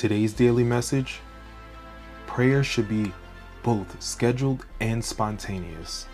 Today's daily message prayer should be both scheduled and spontaneous.